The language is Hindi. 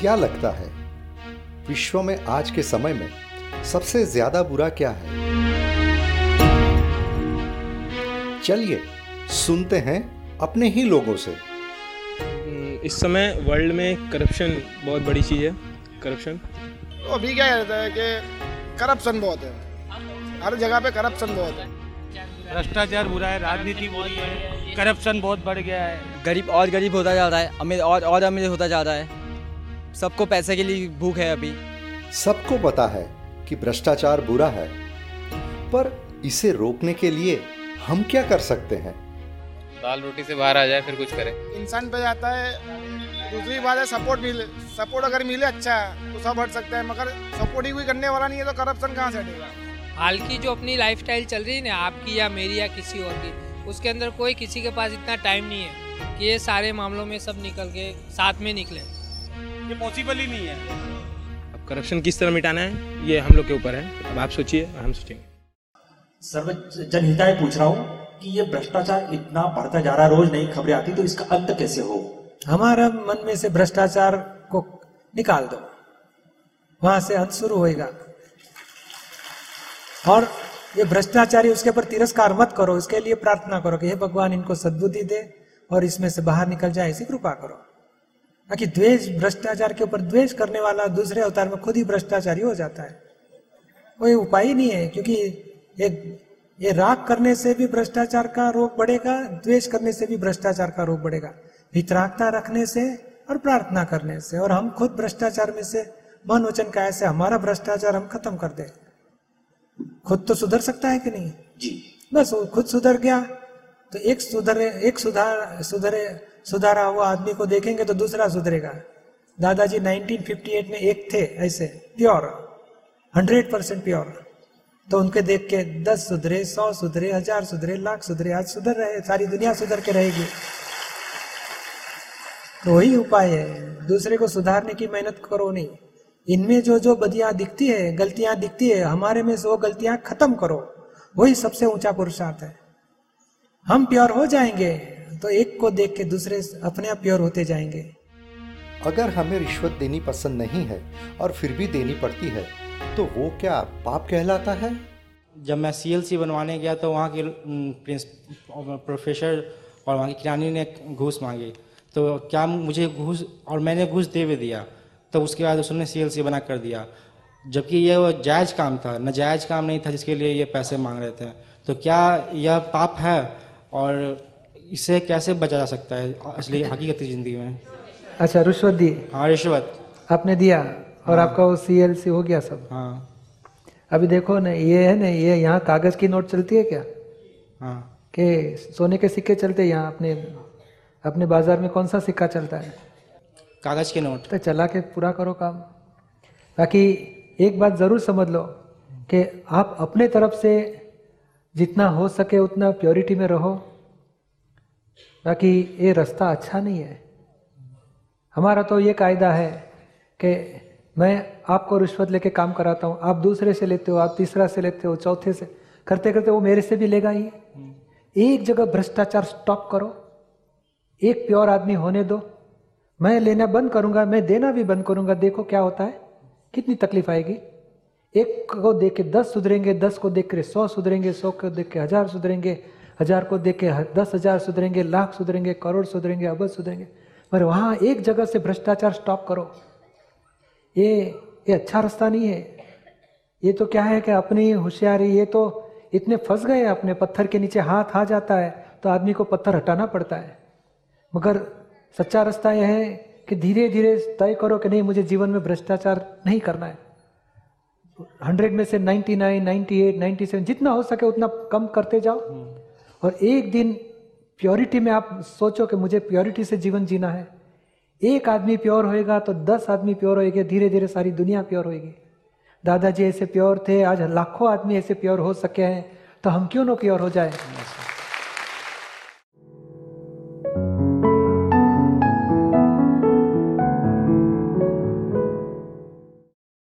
क्या लगता है? विश्व में आज के समय में सबसे ज़्यादा बुरा क्या है? चलिए सुनते हैं अपने ही लोगों से। इस समय वर्ल्ड में करप्शन बहुत बड़ी चीज़ है। करप्शन तो अभी क्या रहता है कि करप्शन बहुत है। हर जगह पे करप्शन बहुत है। भ्रष्टाचार बुरा है राजनीति बुरी है करप्शन बहुत बढ़ गया है। गरीब और गरीब होता जा रहा है अमीर और और अमीर होता जा रहा है। सबको पैसे के लिए भूख है अभी। सबको पता है कि भ्रष्टाचार बुरा है पर इसे रोकने के लिए हम क्या कर सकते हैं? दाल रोटी से बाहर आ जाए फिर कुछ करे। इंसान पे जाता है दूसरी बात है सपोर्ट मिले सपोर्ट अगर मिले अच्छा है तो सब हट सकते हैं मगर सपोर्ट ही कोई करने वाला नहीं है तो करप्शन कहाँ से हटेगा? हाल की जो अपनी लाइफस्टाइल चल रही है ना आपकी या मेरी या किसी और की उसके अंदर कोई किसी के पास इतना टाइम नहीं है कि ये सारे मामलों में सब निकल के साथ में निकले। ये पॉसिबल ही नहीं है। अब करप्शन किस तरह मिटाना है ये हम लोग के ऊपर है। अब आप सोचिए हम सोचेंगे। सर्व जनहिताय पूछ रहा हूँ कि ये भ्रष्टाचार इतना बढ़ता जा रहा है रोज नई खबरें आती तो इसका अंत कैसे हो? हमारा मन में से भ्रष्टाचार को निकाल दो। वहाँ से अंत शुरू होएगा। और ये भ्रष्टाचारी उसके ऊपर तिरस्कार मत करो इसके लिए प्रार्थना करो कि हे भगवान इनको सद्बुद्धि दे और इसमें से बाहर निकल जाए ऐसी कृपा करो। बाकी द्वेष भ्रष्टाचार के ऊपर द्वेष करने वाला दूसरे अवतार में खुद ही भ्रष्टाचारी हो जाता है। कोई उपाय ही नहीं है क्योंकि एक ये राग करने से भी भ्रष्टाचार का रोग बढ़ेगा द्वेष करने से भी भ्रष्टाचार का रोग बढ़ेगा। वितरागता रखने से और प्रार्थना करने से और हम खुद भ्रष्टाचार में से मन वचन का ऐसे हमारा भ्रष्टाचार हम खत्म कर दे। खुद तो सुधर सकता है कि नहीं? जी। बस वो खुद सुधर गया तो एक सुधरे, एक सुधार सुधरे, सुधारा हुआ आदमी को देखेंगे तो दूसरा सुधरेगा। दादाजी 1958 में एक थे ऐसे, प्योर 100 परसेंट प्योर। तो उनके देख के दस सुधरे, सौ सुधरे, हज़ार सुधरे, लाख सुधरे, आज सुधर रहे, सारी दुनिया सुधर के रहेगी। तो वही उपाय है, दूसरे को सुधारने की मेहनत करो नहीं। इनमें जो जो बदियाँ दिखती है, गलतियाँ दिखती है, हमारे में से वो गलतियाँ खत्म करो। वही सबसे ऊँचा पुरुषार्थ है। हम प्योर हो जाएँगे तो एक को देख के दूसरे अपने आप प्योर होते जाएँगे। अगर हमें रिश्वत देनी पसंद नहीं है और फिर भी देनी पड़ती है तो वो क्या पाप कहलाता है? जब मैं सीएलसी बनवाने गया तो वहाँ के प्रोफेसर और वहाँ की किरानी ने घूस मांगी। तो क्या मुझे घूस और मैंने घूस दे भी दिया तो उसके बाद उसने सी एल सी बना कर दिया। जबकि ये वो जायज़ काम था नजायज काम नहीं था जिसके लिए ये पैसे मांग रहे थे। तो क्या यह पाप है? और इसे कैसे बचा जा सकता है असली हकीकती ज़िंदगी में? अच्छा रिश्वत दी हाँ रिश्वत। आपने दिया और हाँ। आपका वो सी एल सी हो गया सब। हाँ। अभी देखो ना ये है ना ये यहाँ कागज़ की नोट चलती है क्या? हाँ। कि सोने के सिक्के चलते हैं यहाँ अपने अपने बाज़ार में कौन सा सिक्का चलता है? कागज़ के नोट। तो चला के पूरा करो काम। बाकी एक बात ज़रूर समझ लो कि आप अपने तरफ़ से जितना हो सके उतना प्योरिटी में रहो। बाकी ये रास्ता अच्छा नहीं है। हमारा तो ये कायदा है कि मैं आपको रिश्वत लेके काम कराता हूँ। आप दूसरे से लेते हो, आप तीसरा से लेते हो, चौथे से। करते करते वो मेरे से भी लेगा ही। एक जगह भ्रष्टाचार स्टॉप करो। एक प्योर आदमी होने दो। मैं लेना बंद करूँगा, मैं देना भी बंद करूँगा। देखो क्या होता है। कितनी तकलीफ़ आएगी। एक को देख के दस सुधरेंगे, दस को देख के सौ सुधरेंगे, सौ को देख के हज़ार सुधरेंगे, हज़ार को देख के दस हज़ार सुधरेंगे, लाख सुधरेंगे, करोड़ सुधरेंगे, अबज सुधरेंगे। पर वहाँ एक जगह से भ्रष्टाचार स्टॉप करो। ये ये अच्छा रास्ता नहीं है। ये तो क्या है कि अपनी होशियारी, ये तो इतने फंस गए अपने, पत्थर के नीचे हाथ आ जाता है तो आदमी को पत्थर हटाना पड़ता है। मगर सच्चा रास्ता यह है कि धीरे धीरे तय करो कि नहीं, मुझे जीवन में भ्रष्टाचार नहीं करना है। हंड्रेड में से ninety nine ninety eight ninety seven जितना हो सके उतना कम करते जाओ। और एक दिन प्योरिटी में आप सोचो कि मुझे प्योरिटी से जीवन जीना है। एक आदमी प्योर होएगा तो दस आदमी प्योर होएँगे धीरे धीरे सारी दुनिया प्योर होएगी। दादाजी ऐसे प्योर थे आज लाखों आदमी ऐसे प्योर हो सके हैं तो हम क्यों ना प्योर हो जाए?